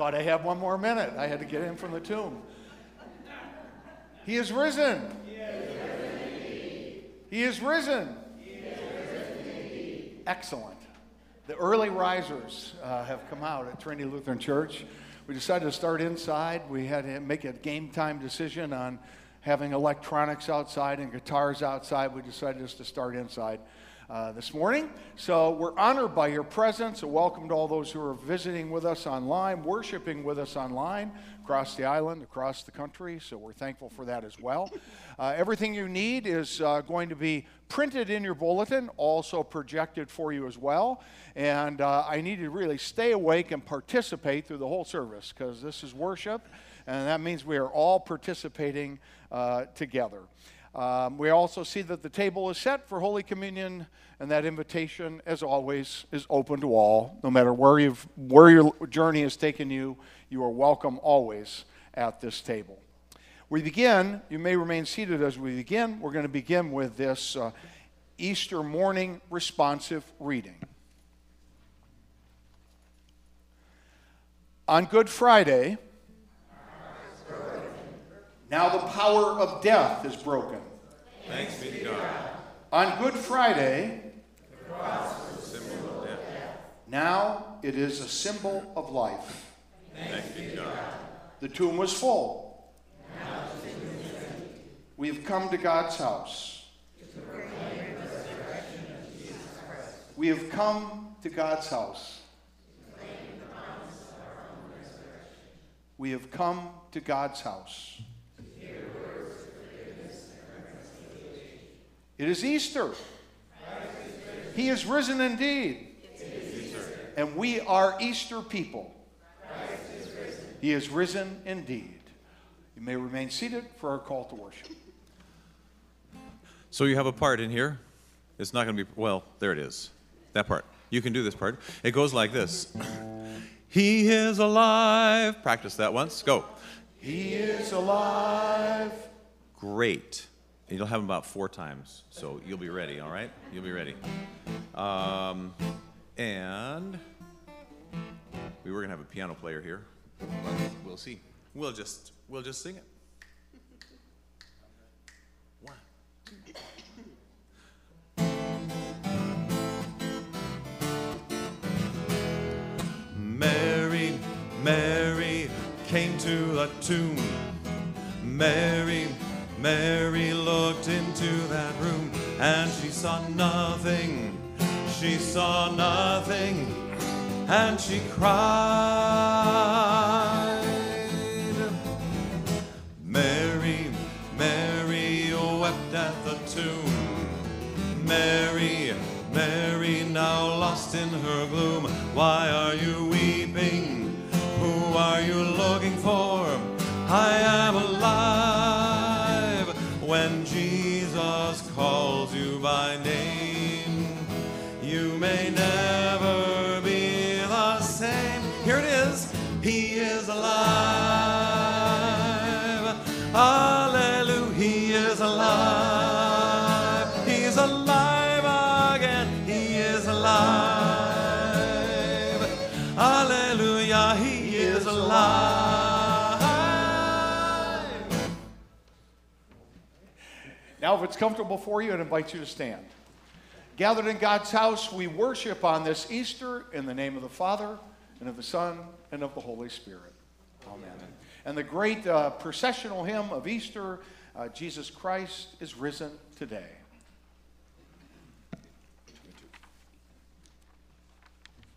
I thought I had one more minute. I had to get in from the tomb. He is risen. He is risen. He is risen. He is risen Excellent. The early risers uh, have come out at Trinity Lutheran Church. We decided to start inside. We had to make a game time decision on having electronics outside and guitars outside. We decided just to start inside. Uh, this morning. So we're honored by your presence. A welcome to all those who are visiting with us online, worshiping with us online across the island, across the country. So we're thankful for that as well. Uh, everything you need is uh, going to be printed in your bulletin, also projected for you as well. And uh, I need you to really stay awake and participate through the whole service because this is worship, and that means we are all participating uh, together. Um, we also see that the table is set for Holy Communion, and that invitation, as always, is open to all. No matter where, you've, where your journey has taken you, you are welcome always at this table. We begin, you may remain seated as we begin. We're going to begin with this uh, Easter morning responsive reading. On Good Friday, now the power of death is broken. Thanks be to God. On Good Friday, the cross was a symbol of death. Now it is a symbol of life. Thanks be to God. The tomb was full. We have come to God's house. We have come to God's house. We have come to God's house. It is Easter. He is risen indeed. And we are Easter people. He is risen indeed. You may remain seated for our call to worship. So you have a part in here. It's not going to be, well, there it is. That part. You can do this part. It goes like this He is alive. Practice that once. Go. He is alive. Great. You'll have them about four times, so you'll be ready, all right? You'll be ready. Um, and we were going to have a piano player here. We'll see. We'll just, we'll just sing it. Mary, Mary came to the tomb. Mary, Mary looked into that room and she saw nothing. She saw nothing and she cried. Mary, Mary wept at the tomb. Mary, Mary now lost in her gloom. Why are you weeping? Who are you looking for? I am by name. You may never Now, if it's comfortable for you, I'd invite you to stand. Gathered in God's house, we worship on this Easter in the name of the Father, and of the Son, and of the Holy Spirit. Amen. And the great uh, processional hymn of Easter uh, Jesus Christ is risen today.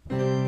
Jesus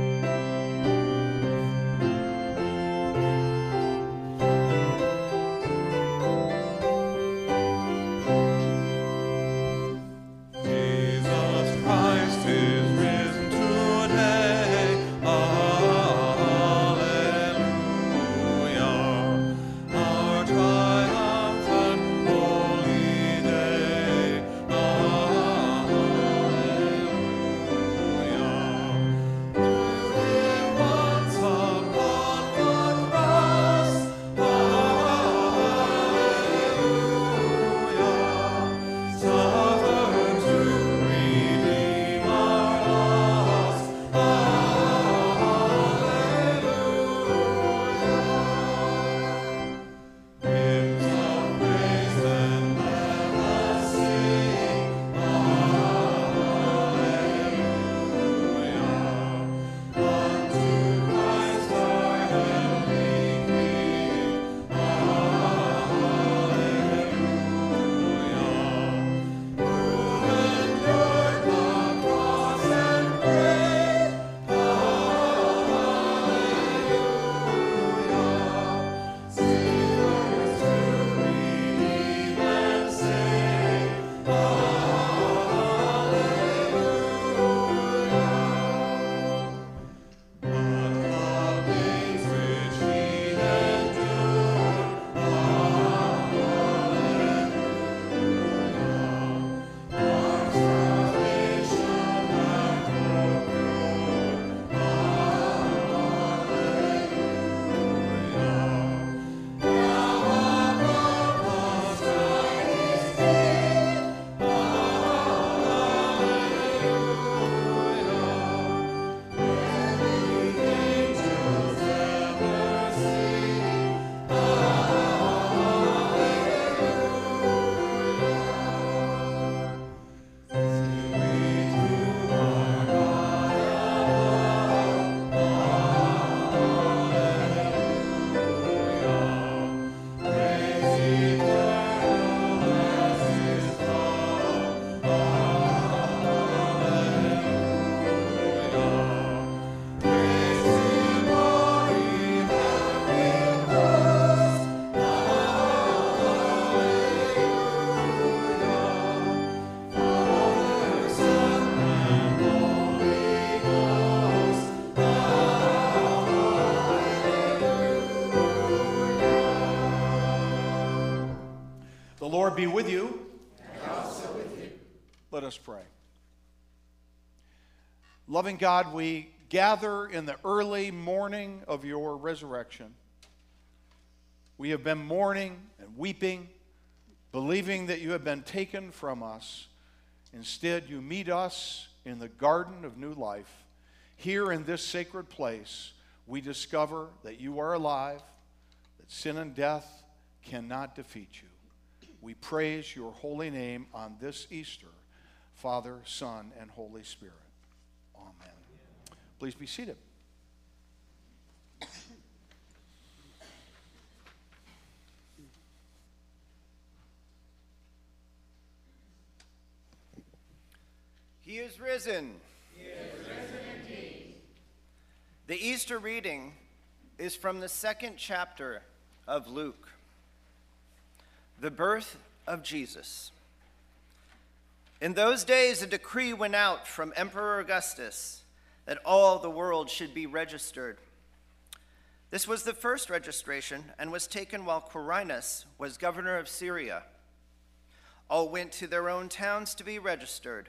Lord be with you. And also with you. Let us pray. Loving God, we gather in the early morning of your resurrection. We have been mourning and weeping, believing that you have been taken from us. Instead, you meet us in the garden of new life. Here in this sacred place, we discover that you are alive, that sin and death cannot defeat you. We praise your holy name on this Easter, Father, Son, and Holy Spirit. Amen. Please be seated. He is risen. He is risen indeed. The Easter reading is from the second chapter of Luke. The birth of Jesus. In those days, a decree went out from Emperor Augustus that all the world should be registered. This was the first registration and was taken while Quirinius was governor of Syria. All went to their own towns to be registered.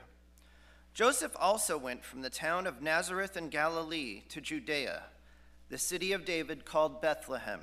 Joseph also went from the town of Nazareth in Galilee to Judea, the city of David called Bethlehem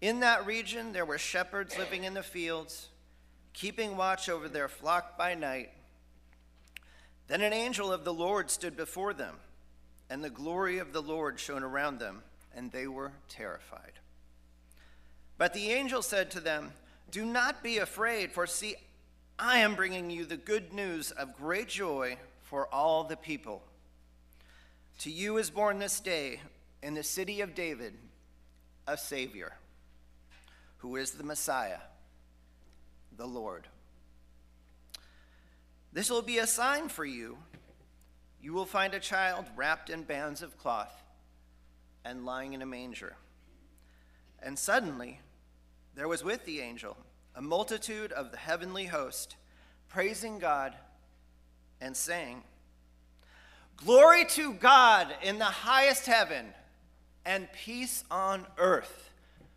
In that region, there were shepherds living in the fields, keeping watch over their flock by night. Then an angel of the Lord stood before them, and the glory of the Lord shone around them, and they were terrified. But the angel said to them, Do not be afraid, for see, I am bringing you the good news of great joy for all the people. To you is born this day in the city of David a Savior who is the Messiah, the Lord. This will be a sign for you. You will find a child wrapped in bands of cloth and lying in a manger. And suddenly, there was with the angel a multitude of the heavenly host, praising God and saying, Glory to God in the highest heaven, and peace on earth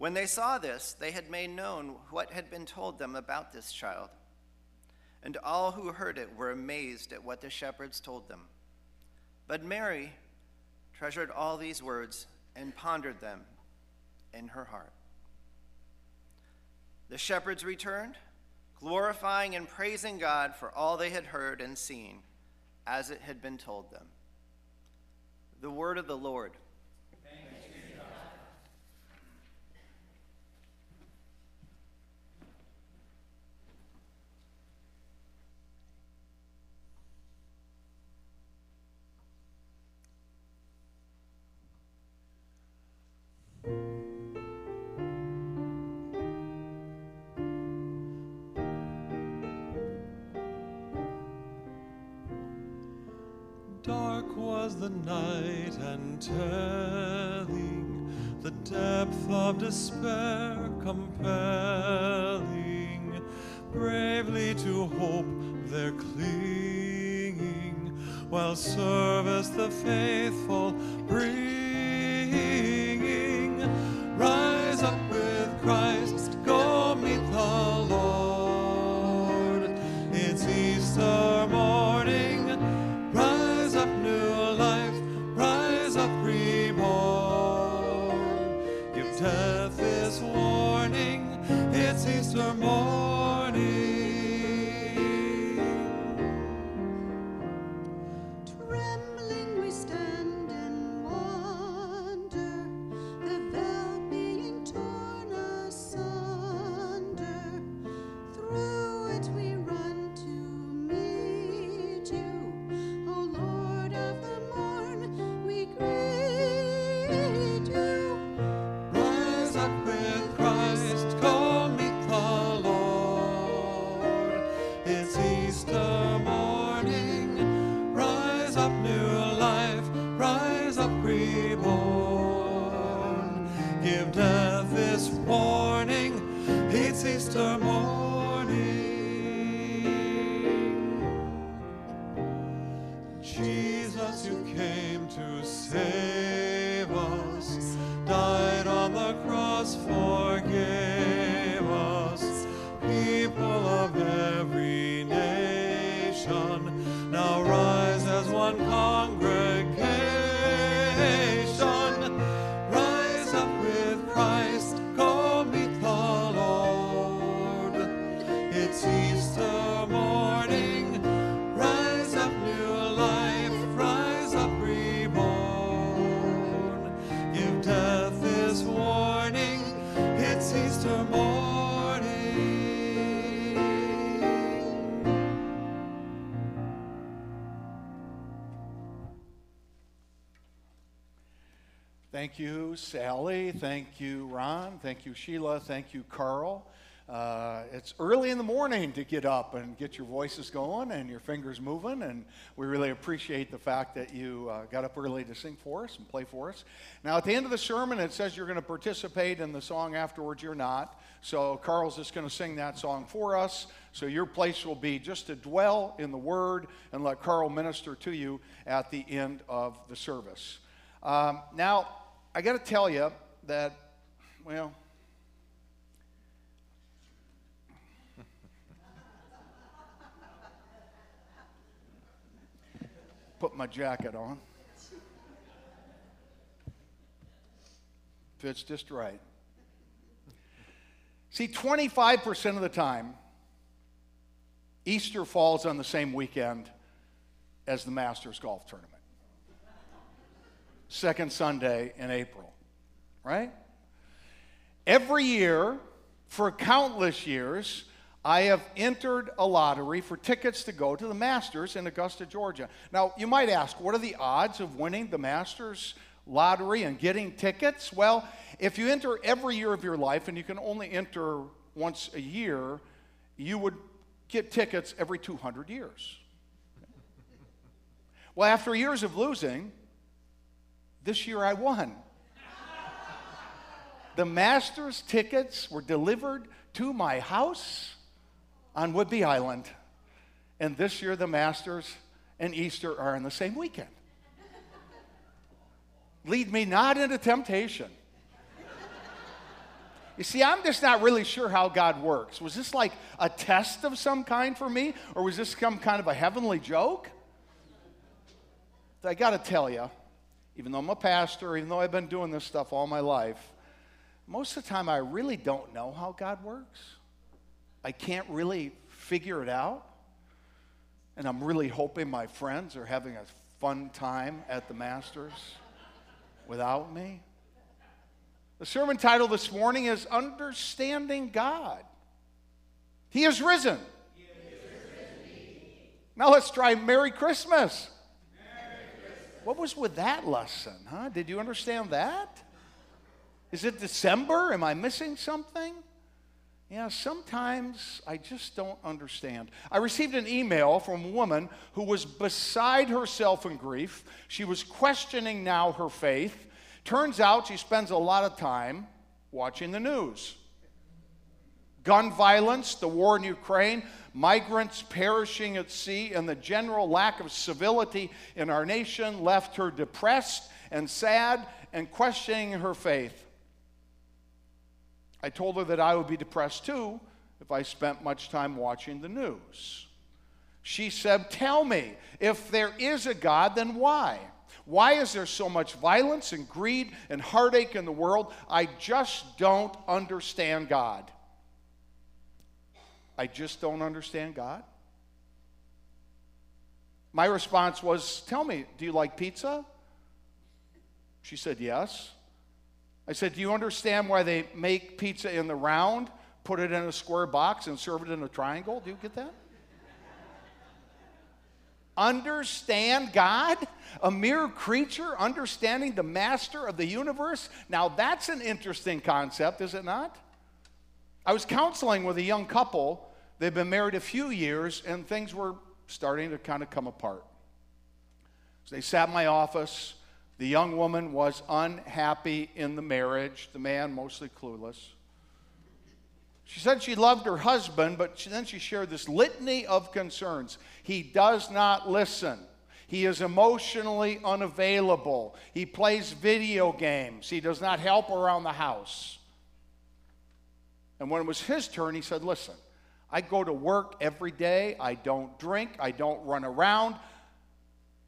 When they saw this, they had made known what had been told them about this child. And all who heard it were amazed at what the shepherds told them. But Mary treasured all these words and pondered them in her heart. The shepherds returned, glorifying and praising God for all they had heard and seen, as it had been told them. The word of the Lord. Telling the depth of despair compelling bravely to hope they're clinging while service the faithful bringing Thank you, Sally. Thank you, Ron. Thank you, Sheila. Thank you, Carl. Uh, it's early in the morning to get up and get your voices going and your fingers moving, and we really appreciate the fact that you uh, got up early to sing for us and play for us. Now, at the end of the sermon, it says you're going to participate in the song afterwards. You're not. So, Carl's just going to sing that song for us. So, your place will be just to dwell in the Word and let Carl minister to you at the end of the service. Um, now, I got to tell you that, well, put my jacket on. Fits just right. See, 25% of the time, Easter falls on the same weekend as the Masters Golf Tournament. Second Sunday in April, right? Every year, for countless years, I have entered a lottery for tickets to go to the Masters in Augusta, Georgia. Now, you might ask, what are the odds of winning the Masters lottery and getting tickets? Well, if you enter every year of your life and you can only enter once a year, you would get tickets every 200 years. Well, after years of losing, this year I won. The Masters tickets were delivered to my house on Whidbey Island. And this year, the Masters and Easter are on the same weekend. Lead me not into temptation. You see, I'm just not really sure how God works. Was this like a test of some kind for me, or was this some kind of a heavenly joke? I got to tell you, even though I'm a pastor, even though I've been doing this stuff all my life, most of the time I really don't know how God works. I can't really figure it out. And I'm really hoping my friends are having a fun time at the Masters without me. The sermon title this morning is Understanding God. He is risen. He is risen now let's try Merry Christmas. What was with that lesson, huh? Did you understand that? Is it December? Am I missing something? Yeah, sometimes I just don't understand. I received an email from a woman who was beside herself in grief. She was questioning now her faith. Turns out she spends a lot of time watching the news. Gun violence, the war in Ukraine, migrants perishing at sea, and the general lack of civility in our nation left her depressed and sad and questioning her faith. I told her that I would be depressed too if I spent much time watching the news. She said, Tell me, if there is a God, then why? Why is there so much violence and greed and heartache in the world? I just don't understand God. I just don't understand God. My response was, Tell me, do you like pizza? She said, Yes. I said, Do you understand why they make pizza in the round, put it in a square box, and serve it in a triangle? Do you get that? understand God? A mere creature understanding the master of the universe? Now, that's an interesting concept, is it not? I was counseling with a young couple. They've been married a few years, and things were starting to kind of come apart. So they sat in my office. The young woman was unhappy in the marriage, the man mostly clueless. She said she loved her husband, but she, then she shared this litany of concerns. He does not listen. He is emotionally unavailable. He plays video games. He does not help around the house. And when it was his turn, he said, Listen, I go to work every day. I don't drink. I don't run around.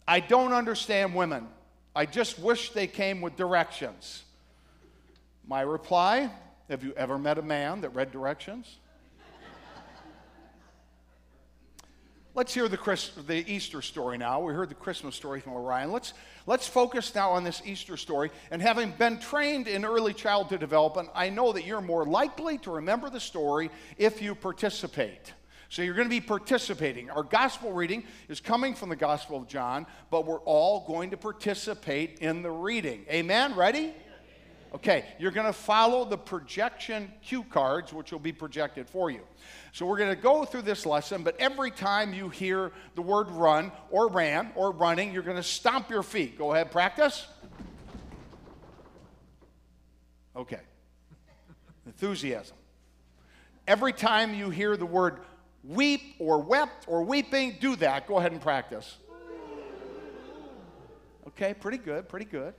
I don't understand women. I just wish they came with directions. My reply Have you ever met a man that read directions? Let's hear the, the Easter story now. We heard the Christmas story from Orion. Let's, let's focus now on this Easter story. And having been trained in early childhood development, I know that you're more likely to remember the story if you participate. So you're going to be participating. Our gospel reading is coming from the Gospel of John, but we're all going to participate in the reading. Amen? Ready? Okay, you're going to follow the projection cue cards, which will be projected for you. So we're going to go through this lesson, but every time you hear the word run or ran or running, you're going to stomp your feet. Go ahead, practice. Okay. Enthusiasm. Every time you hear the word weep or wept or weeping, do that. Go ahead and practice. Okay, pretty good, pretty good.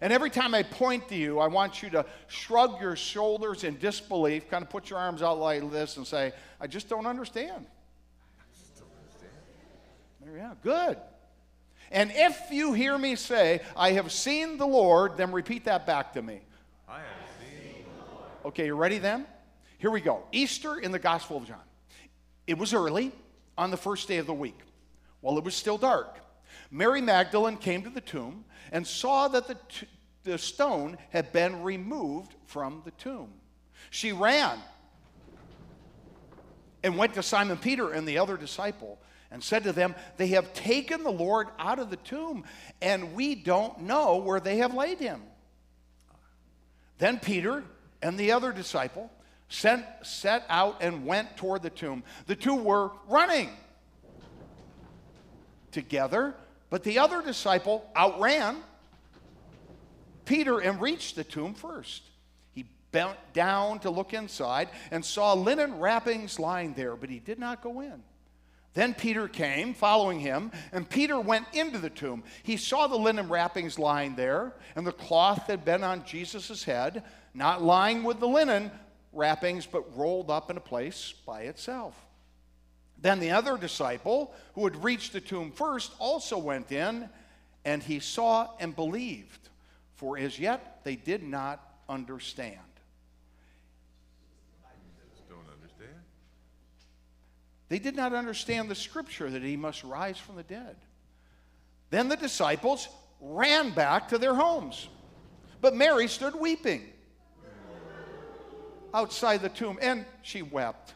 And every time I point to you, I want you to shrug your shoulders in disbelief, kind of put your arms out like this and say, I just don't understand. There, yeah, good. And if you hear me say, I have seen the Lord, then repeat that back to me. I have seen the Lord. Okay, you ready then? Here we go. Easter in the Gospel of John. It was early on the first day of the week, while it was still dark. Mary Magdalene came to the tomb and saw that the, t- the stone had been removed from the tomb. She ran and went to Simon Peter and the other disciple and said to them, They have taken the Lord out of the tomb, and we don't know where they have laid him. Then Peter and the other disciple sent, set out and went toward the tomb. The two were running together but the other disciple outran Peter and reached the tomb first. He bent down to look inside and saw linen wrappings lying there, but he did not go in. Then Peter came, following him, and Peter went into the tomb. He saw the linen wrappings lying there, and the cloth that had been on Jesus' head, not lying with the linen wrappings, but rolled up in a place by itself. Then the other disciple, who had reached the tomb first, also went in, and he saw and believed, for as yet they did not understand. Don't understand. They did not understand the scripture that he must rise from the dead. Then the disciples ran back to their homes. But Mary stood weeping outside the tomb, and she wept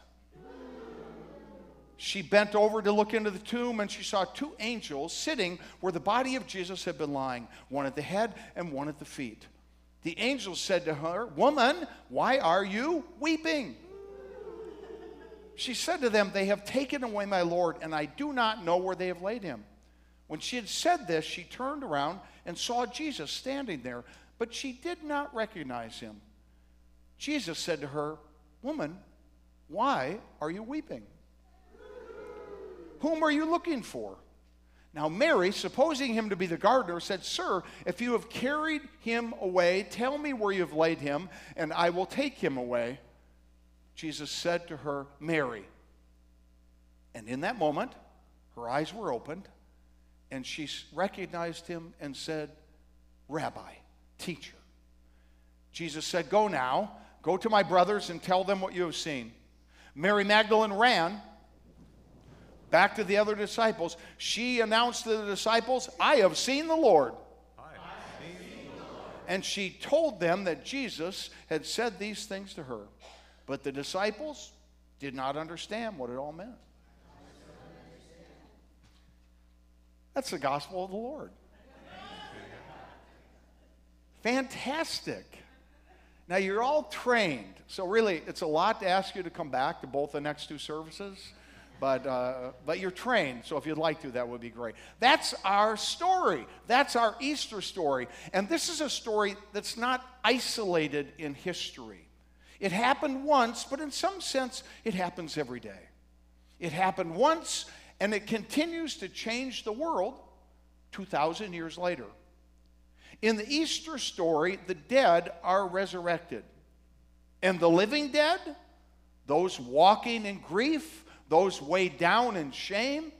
she bent over to look into the tomb and she saw two angels sitting where the body of Jesus had been lying, one at the head and one at the feet. The angels said to her, Woman, why are you weeping? She said to them, They have taken away my Lord, and I do not know where they have laid him. When she had said this, she turned around and saw Jesus standing there, but she did not recognize him. Jesus said to her, Woman, why are you weeping? Whom are you looking for? Now, Mary, supposing him to be the gardener, said, Sir, if you have carried him away, tell me where you have laid him, and I will take him away. Jesus said to her, Mary. And in that moment, her eyes were opened, and she recognized him and said, Rabbi, teacher. Jesus said, Go now, go to my brothers and tell them what you have seen. Mary Magdalene ran Back to the other disciples. She announced to the disciples, I have seen the Lord. And she told them that Jesus had said these things to her. But the disciples did not understand what it all meant. That's the gospel of the Lord. Fantastic. Now, you're all trained. So, really, it's a lot to ask you to come back to both the next two services. But, uh, but you're trained, so if you'd like to, that would be great. That's our story. That's our Easter story. And this is a story that's not isolated in history. It happened once, but in some sense, it happens every day. It happened once, and it continues to change the world 2,000 years later. In the Easter story, the dead are resurrected, and the living dead, those walking in grief, those weighed down in shame,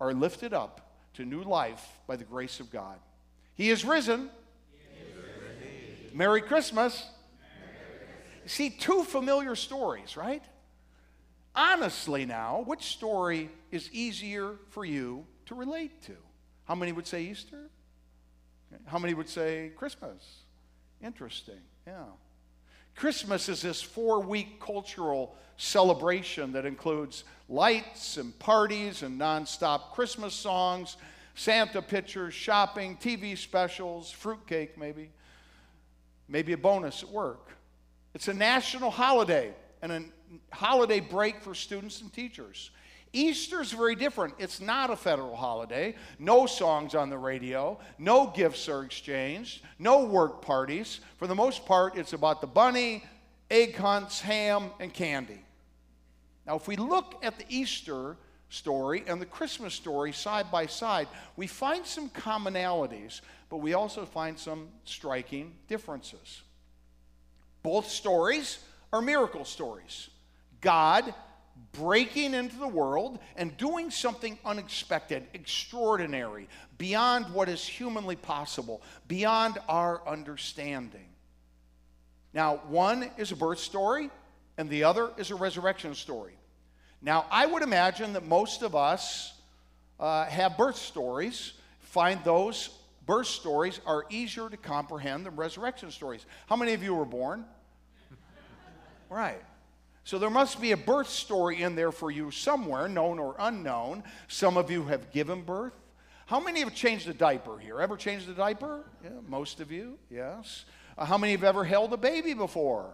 are lifted up to new life by the grace of God. He is risen. He is risen. Merry Christmas. See, two familiar stories, right? Honestly, now, which story is easier for you to relate to? How many would say Easter? How many would say Christmas? Interesting, yeah. Christmas is this four week cultural celebration that includes lights and parties and nonstop Christmas songs, Santa pictures, shopping, TV specials, fruitcake maybe, maybe a bonus at work. It's a national holiday and a holiday break for students and teachers. Easter is very different. It's not a federal holiday. No songs on the radio. No gifts are exchanged. No work parties. For the most part, it's about the bunny, egg hunts, ham, and candy. Now, if we look at the Easter story and the Christmas story side by side, we find some commonalities, but we also find some striking differences. Both stories are miracle stories. God breaking into the world and doing something unexpected, extraordinary, beyond what is humanly possible, beyond our understanding. Now, one is a birth story, and the other is a resurrection story. Now, I would imagine that most of us uh, have birth stories, find those birth stories are easier to comprehend than resurrection stories. How many of you were born? right. So there must be a birth story in there for you somewhere, known or unknown. Some of you have given birth. How many have changed a diaper here? Ever changed a diaper? Yeah, most of you, yes. Uh, how many have ever held a baby before?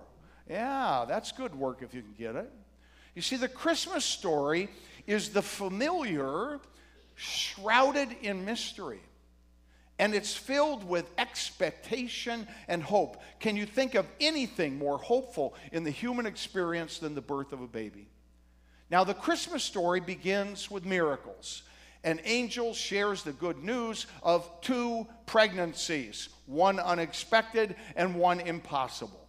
Yeah, that's good work if you can get it. You see, the Christmas story is the familiar shrouded in mystery and it's filled with expectation and hope. Can you think of anything more hopeful in the human experience than the birth of a baby? Now, the Christmas story begins with miracles. An angel shares the good news of two pregnancies, one unexpected and one impossible.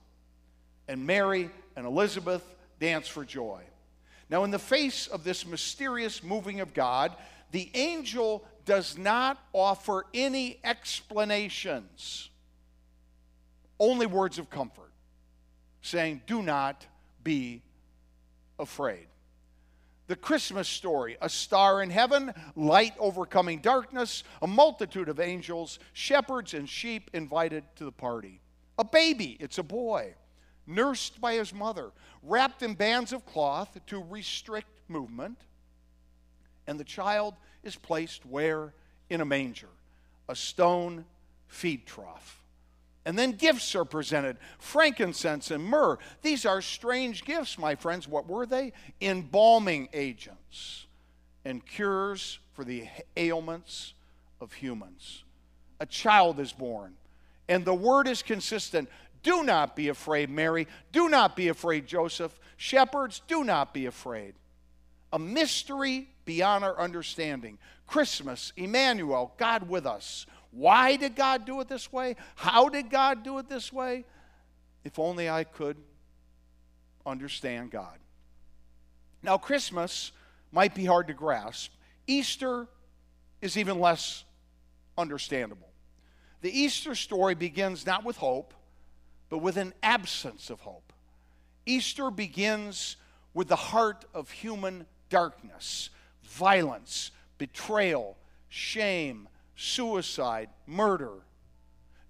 And Mary and Elizabeth dance for joy. Now, in the face of this mysterious moving of God, the angel does not offer any explanations, only words of comfort, saying, Do not be afraid. The Christmas story a star in heaven, light overcoming darkness, a multitude of angels, shepherds and sheep invited to the party. A baby, it's a boy, nursed by his mother, wrapped in bands of cloth to restrict movement. And the child is placed where? In a manger, a stone feed trough. And then gifts are presented frankincense and myrrh. These are strange gifts, my friends. What were they? Embalming agents and cures for the ailments of humans. A child is born, and the word is consistent. Do not be afraid, Mary. Do not be afraid, Joseph. Shepherds, do not be afraid. A mystery beyond our understanding. Christmas, Emmanuel, God with us. Why did God do it this way? How did God do it this way? If only I could understand God. Now, Christmas might be hard to grasp. Easter is even less understandable. The Easter story begins not with hope, but with an absence of hope. Easter begins with the heart of human darkness violence, betrayal, shame, suicide, murder.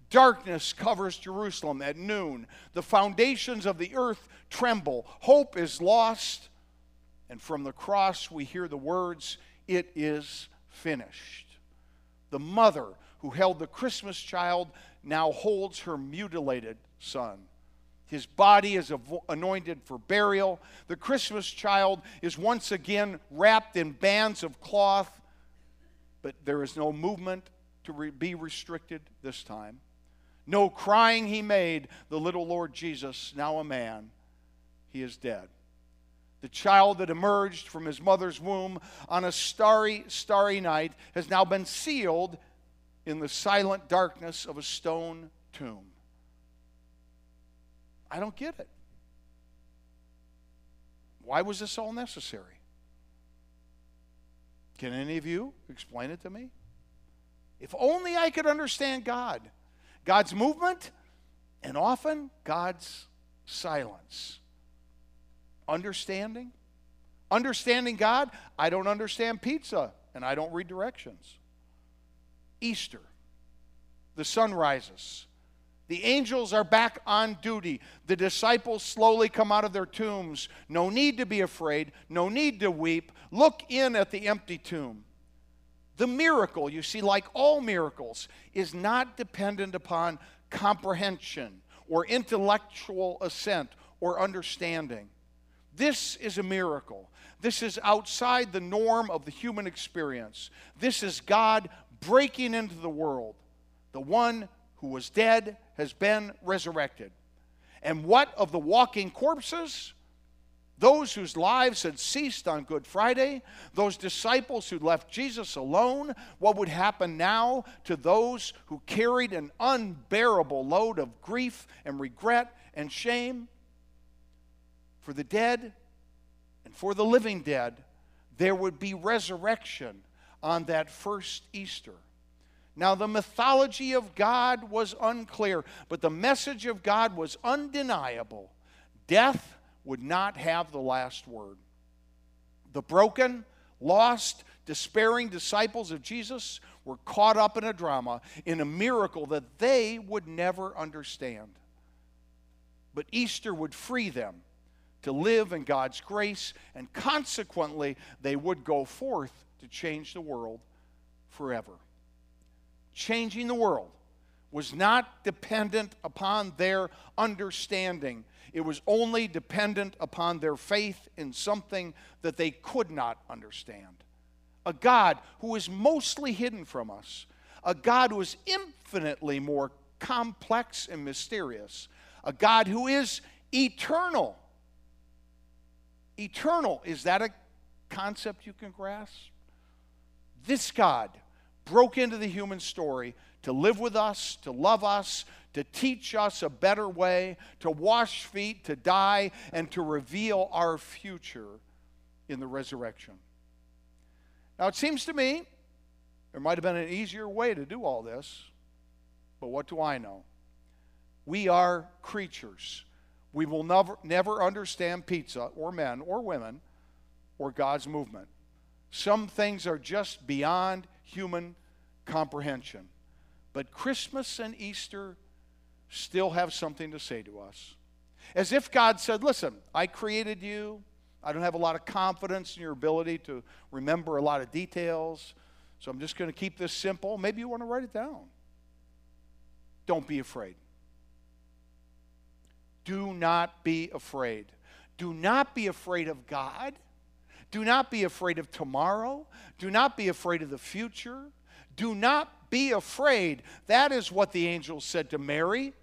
Darkness covers Jerusalem at noon. The foundations of the earth tremble. Hope is lost. And from the cross, we hear the words, It is finished. The mother who held the Christmas child now holds her mutilated son. His body is anointed for burial. The Christmas child is once again wrapped in bands of cloth, but there is no movement to re- be restricted this time. No crying he made, the little Lord Jesus, now a man, he is dead. The child that emerged from his mother's womb on a starry, starry night has now been sealed in the silent darkness of a stone tomb. I don't get it. Why was this all necessary? Can any of you explain it to me? If only I could understand God, God's movement, and often God's silence. Understanding? Understanding God, I don't understand pizza and I don't read directions. Easter, the sun rises. The angels are back on duty. The disciples slowly come out of their tombs. No need to be afraid, no need to weep. Look in at the empty tomb. The miracle, you see, like all miracles, is not dependent upon comprehension or intellectual assent or understanding. This is a miracle. This is outside the norm of the human experience. This is God breaking into the world. The one who was dead has been resurrected. And what of the walking corpses? Those whose lives had ceased on Good Friday, those disciples who left Jesus alone, what would happen now to those who carried an unbearable load of grief and regret and shame? For the dead and for the living dead, there would be resurrection on that first Easter. Now, the mythology of God was unclear, but the message of God was undeniable. Death would not have the last word. The broken, lost, despairing disciples of Jesus were caught up in a drama, in a miracle that they would never understand. But Easter would free them to live in God's grace, and consequently, they would go forth to change the world forever changing the world was not dependent upon their understanding. It was only dependent upon their faith in something that they could not understand. A God who is mostly hidden from us, a God who is infinitely more complex and mysterious, a God who is eternal. Eternal, is that a concept you can grasp? This God broke into the human story to live with us, to love us, to teach us a better way, to wash feet, to die, and to reveal our future in the resurrection. Now, it seems to me there might have been an easier way to do all this, but what do I know? We are creatures. We will never, never understand pizza or men or women or God's movement. Some things are just beyond human comprehension. But Christmas and Easter still have something to say to us. As if God said, Listen, I created you. I don't have a lot of confidence in your ability to remember a lot of details. So I'm just going to keep this simple. Maybe you want to write it down. Don't be afraid. Do not be afraid. Do not be afraid of God. Do not be afraid of tomorrow. Do not be afraid of the future. Do not be afraid. That is what the angels said to Mary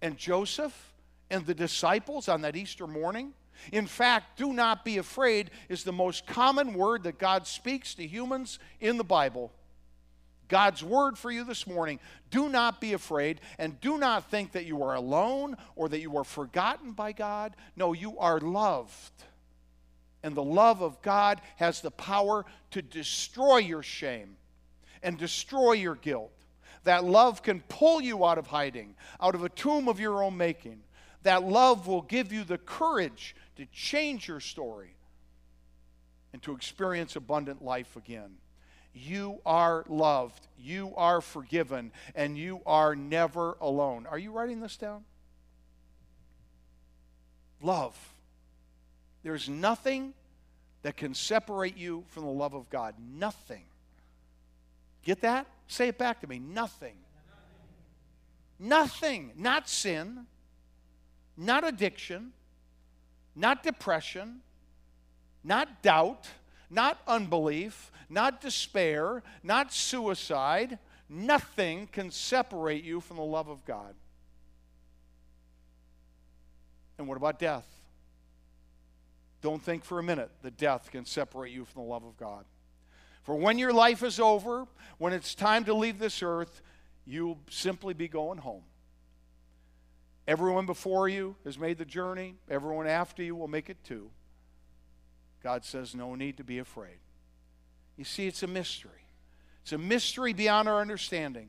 and Joseph and the disciples on that Easter morning. In fact, do not be afraid is the most common word that God speaks to humans in the Bible. God's word for you this morning. Do not be afraid and do not think that you are alone or that you are forgotten by God. No, you are loved. And the love of God has the power to destroy your shame and destroy your guilt. That love can pull you out of hiding, out of a tomb of your own making. That love will give you the courage to change your story and to experience abundant life again. You are loved, you are forgiven, and you are never alone. Are you writing this down? Love. There's nothing that can separate you from the love of God. Nothing. Get that? Say it back to me. Nothing. Nothing. Not sin. not addiction, not depression, not doubt, not unbelief, not despair, not suicide. Nothing can separate you from the love of God. And what about death? Don't think for a minute that death can separate you from the love of God. For when your life is over, when it's time to leave this earth, you'll simply be going home. Everyone before you has made the journey, everyone after you will make it too. God says, no need to be afraid. You see, it's a mystery. It's a mystery beyond our understanding.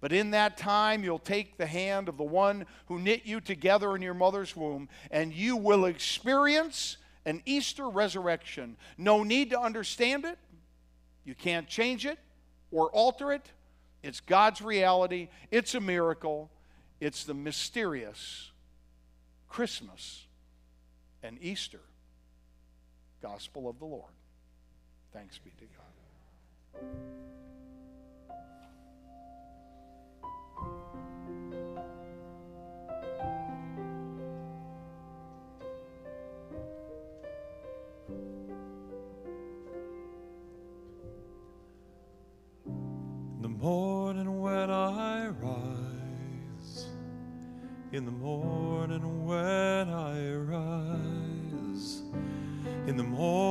But in that time, you'll take the hand of the one who knit you together in your mother's womb, and you will experience an Easter resurrection. No need to understand it. You can't change it or alter it. It's God's reality. It's a miracle. It's the mysterious Christmas and Easter gospel of the Lord. Thanks be to God. In the morning when I rise, in the morning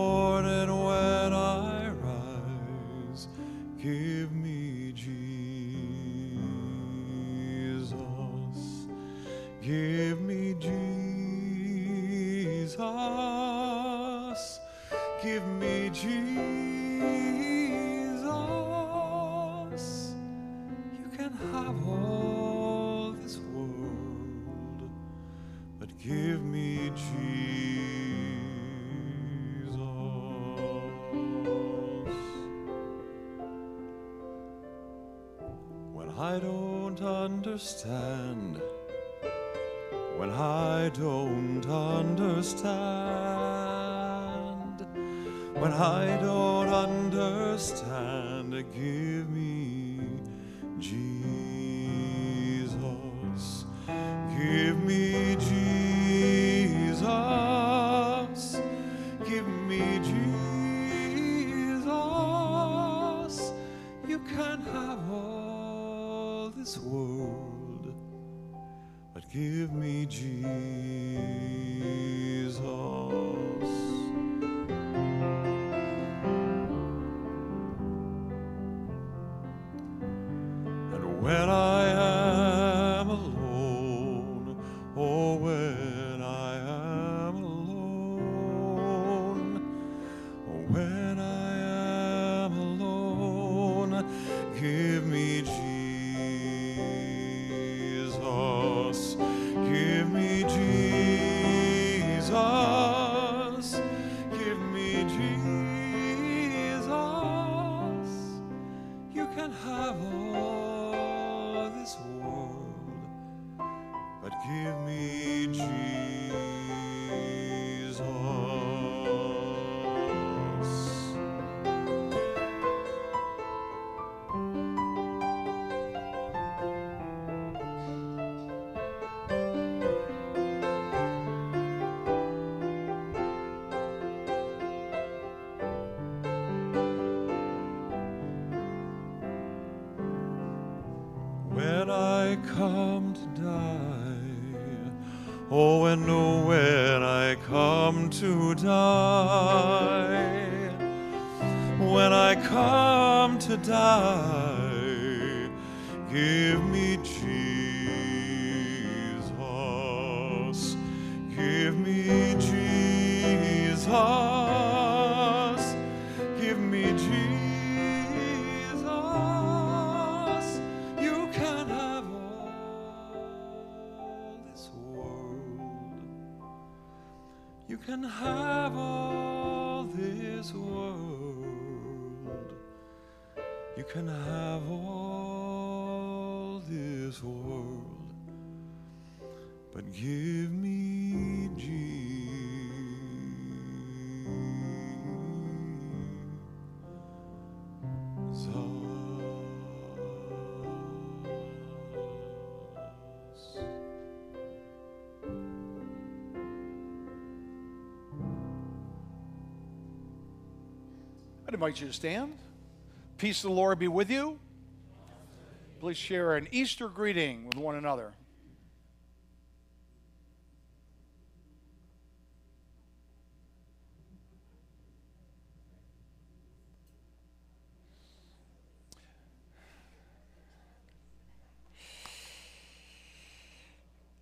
understand, when I don't understand, when I don't understand, give invite you to stand. Peace of the Lord be with you. Please share an Easter greeting with one another.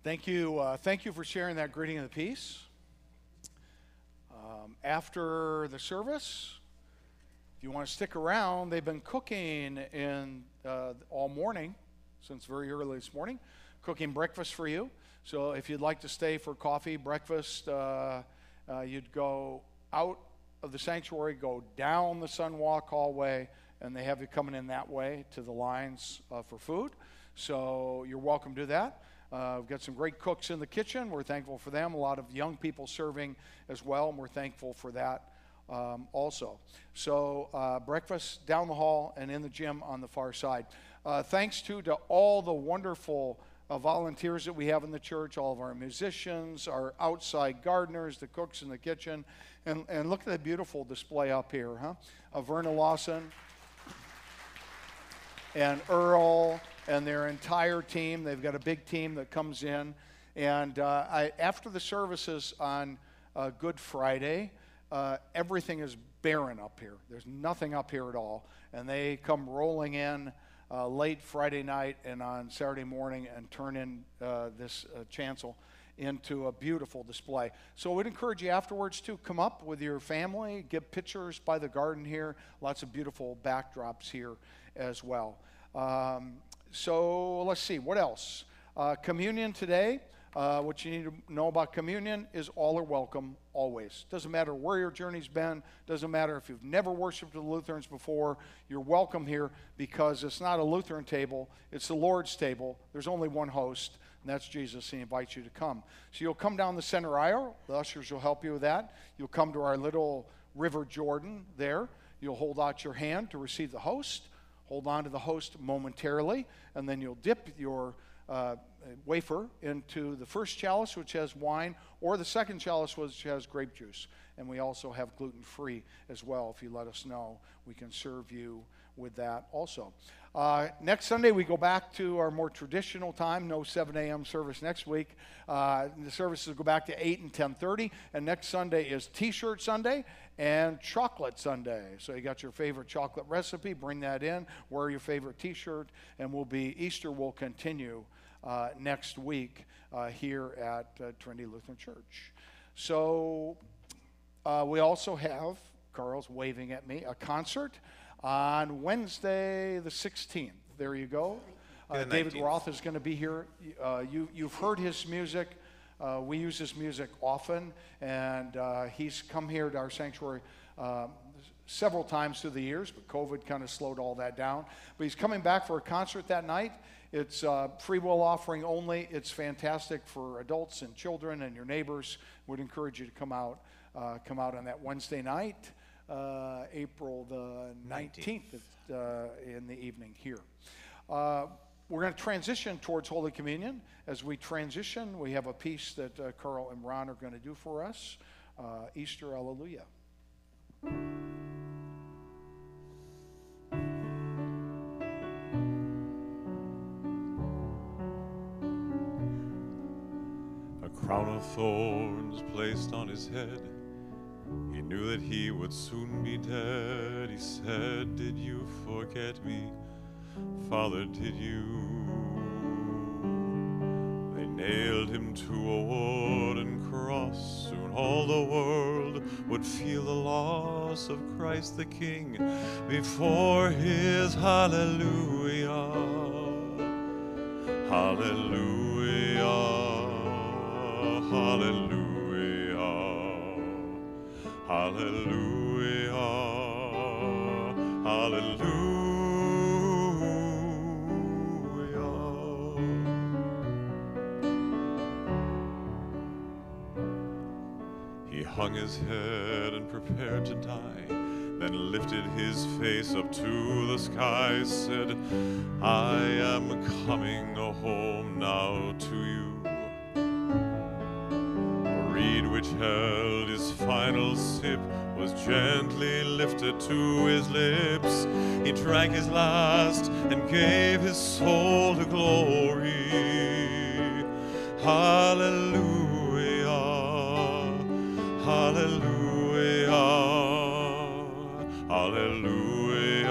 Thank you. Uh, thank you for sharing that greeting of the peace. Um, after the service, if you want to stick around, they've been cooking in uh, all morning, since very early this morning, cooking breakfast for you. So if you'd like to stay for coffee, breakfast, uh, uh you'd go out of the sanctuary, go down the Sunwalk hallway, and they have you coming in that way to the lines uh, for food. So you're welcome to do that. Uh, we've got some great cooks in the kitchen. We're thankful for them. A lot of young people serving as well, and we're thankful for that um, also. So, uh, breakfast down the hall and in the gym on the far side. Uh, thanks to, to all the wonderful uh, volunteers that we have in the church, all of our musicians, our outside gardeners, the cooks in the kitchen. And, and look at that beautiful display up here, huh? Of Verna Lawson and Earl and their entire team. They've got a big team that comes in. And uh, I, after the services on uh, Good Friday, uh, everything is barren up here. There's nothing up here at all. And they come rolling in uh, late Friday night and on Saturday morning and turn in uh, this uh, chancel into a beautiful display. So would encourage you afterwards to come up with your family, get pictures by the garden here. Lots of beautiful backdrops here as well. Um, so let's see, what else? Uh, communion today. Uh, what you need to know about communion is all are welcome always. Doesn't matter where your journey's been, doesn't matter if you've never worshiped the Lutherans before, you're welcome here because it's not a Lutheran table, it's the Lord's table. There's only one host, and that's Jesus. He invites you to come. So you'll come down the center aisle, the ushers will help you with that. You'll come to our little River Jordan there. You'll hold out your hand to receive the host hold on to the host momentarily, and then you'll dip your uh, wafer into the first chalice, which has wine, or the second chalice, which has grape juice. And we also have gluten free as well. If you let us know, we can serve you with that also. Uh, next Sunday, we go back to our more traditional time. No 7 a.m. service next week. Uh, the services go back to 8 and 10:30. And next Sunday is T-shirt Sunday and chocolate Sunday. So you got your favorite chocolate recipe. Bring that in. Wear your favorite T-shirt, and we'll be Easter will continue uh, next week uh, here at uh, Trinity Lutheran Church. So uh, we also have Carl's waving at me a concert on Wednesday the 16th. There you go. Uh, David Roth is going to be here. Uh, you, you've heard his music. Uh, we use his music often, and uh, he's come here to our sanctuary uh, several times through the years, but COVID kind of slowed all that down. But he's coming back for a concert that night. It's uh, free will offering only. It's fantastic for adults and children and your neighbors. Would encourage you to come out, come out on that Wednesday night uh, April the 19th, 19th. Uh, in the evening here. Uh, we're going to transition towards Holy Communion. As we transition, we have a piece that uh, Carl and Ron are going to do for us uh, Easter Alleluia. Crown of thorns placed on his head he knew that he would soon be dead. He said, Did you forget me? Father, did you? They nailed him to a wooden cross. Soon all the world would feel the loss of Christ the King before his hallelujah. Hallelujah. Hallelujah. Hallelujah. Hallelujah. He hung his head and prepared to die, then lifted his face up to the sky, said, I am coming home now to you which held his final sip was gently lifted to his lips. He drank his last and gave his soul to glory. Hallelujah, hallelujah, hallelujah,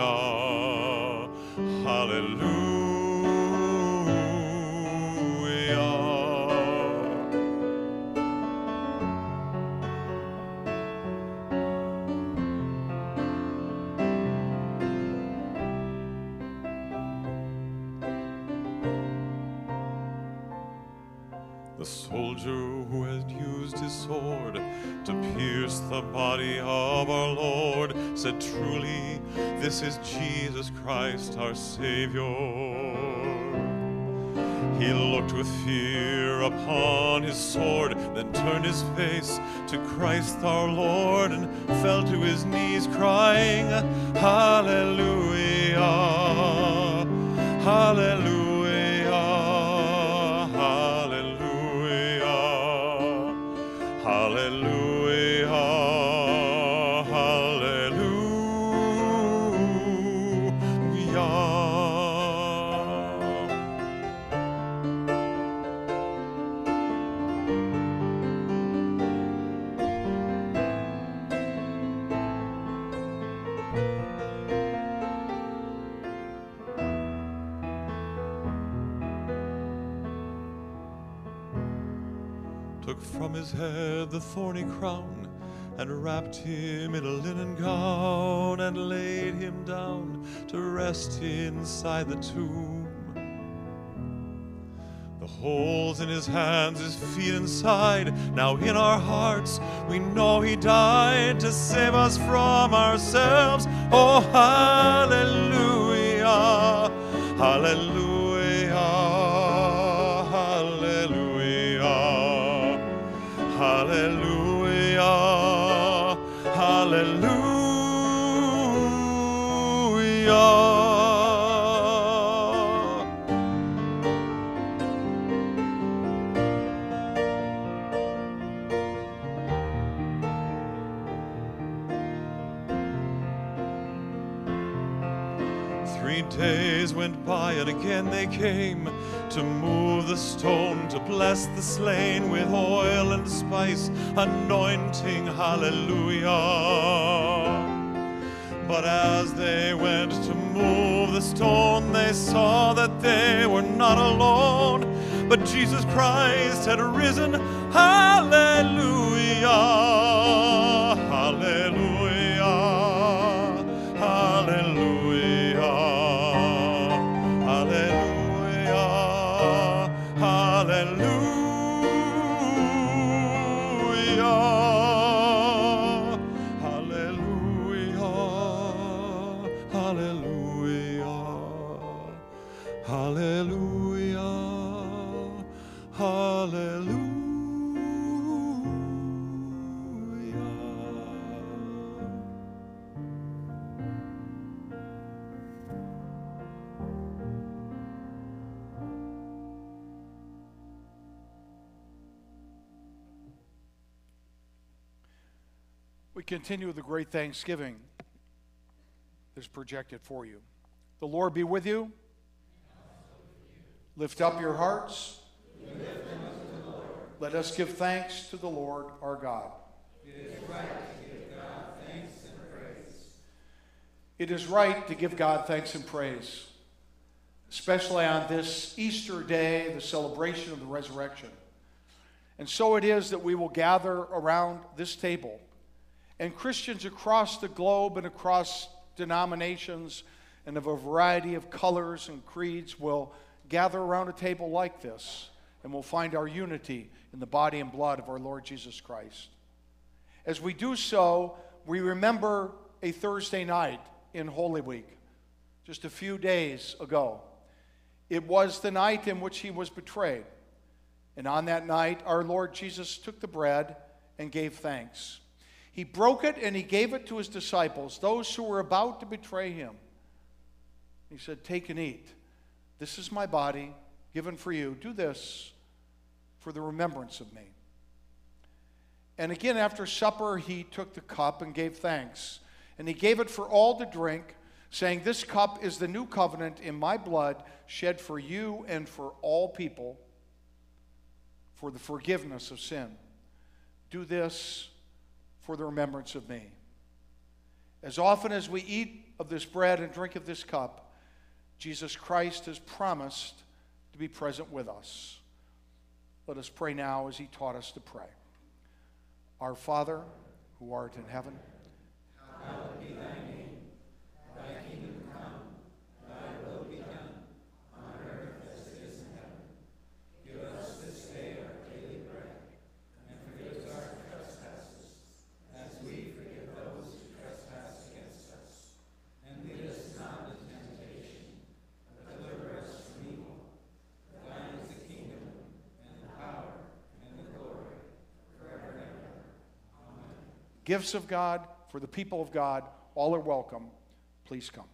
hallelujah. Truly, this is Jesus Christ, our Savior. He looked with fear upon his sword, then turned his face to Christ our Lord and fell to his knees, crying, Hallelujah, Hallelujah, thorny crown and wrapped him in a linen gown and laid him down to rest inside the tomb. The holes in his hands, his feet inside. Now in our hearts, we know he died to save us from ourselves. Oh, hallelujah, hallelujah, hallelujah, hallelujah, again they came to move the stone, to bless the slain with oil and spice, anointing hallelujah. But as they went to move the stone, they saw that they were not alone, but Jesus Christ had risen. Hallelujah! Hallelujah! Continue the great thanksgiving that's projected for you. The Lord be with you. Lift up your hearts. Let us give thanks to the Lord our God. It is right to give God thanks and praise, especially on this Easter day, the celebration of the resurrection. And so it is that we will gather around this table. And Christians across the globe and across denominations and of a variety of colors and creeds will gather around a table like this and we'll find our unity in the body and blood of our Lord Jesus Christ. As we do so, we remember a Thursday night in Holy Week, just a few days ago. It was the night in which he was betrayed. And on that night, our Lord Jesus took the bread and gave thanks. He broke it and he gave it to his disciples, those who were about to betray him. He said, Take and eat. This is my body given for you. Do this for the remembrance of me. And again, after supper, he took the cup and gave thanks. And he gave it for all to drink, saying, This cup is the new covenant in my blood, shed for you and for all people for the forgiveness of sin. Do this for the remembrance of me. As often as we eat of this bread and drink of this cup, Jesus Christ has promised to be present with us. Let us pray now as he taught us to pray. Our Father, who art in heaven, gifts of God, for the people of God. All are welcome. Please come.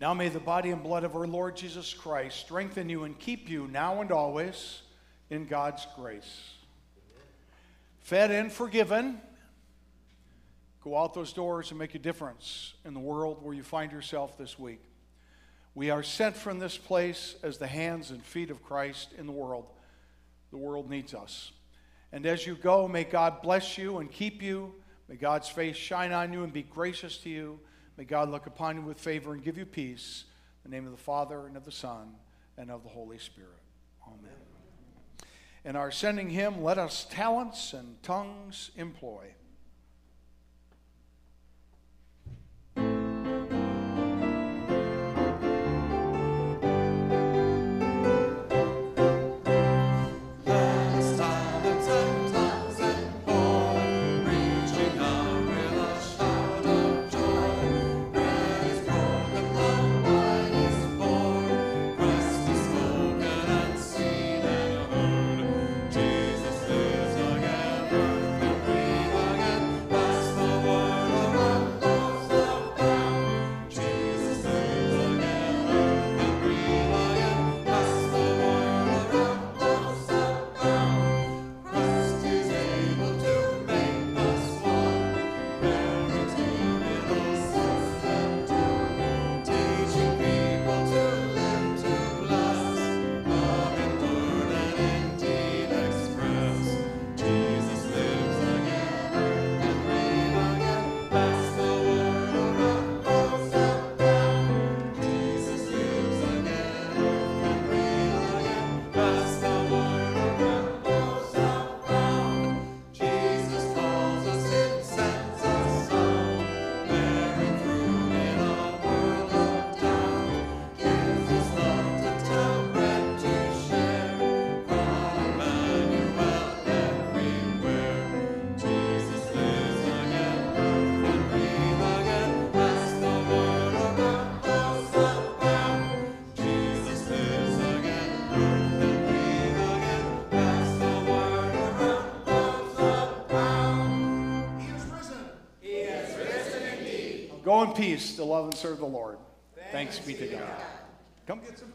Now may the body and blood of our Lord Jesus Christ strengthen you and keep you now and always in God's grace. Fed and forgiven. Go out those doors and make a difference in the world where you find yourself this week. We are sent from this place as the hands and feet of Christ in the world. The world needs us. And as you go, may God bless you and keep you. May God's face shine on you and be gracious to you. May God look upon you with favor and give you peace. In the name of the Father, and of the Son, and of the Holy Spirit. Amen. In our sending hymn, let us talents and tongues employ. Peace to love and serve the Lord. Thanks, be to God. Come get some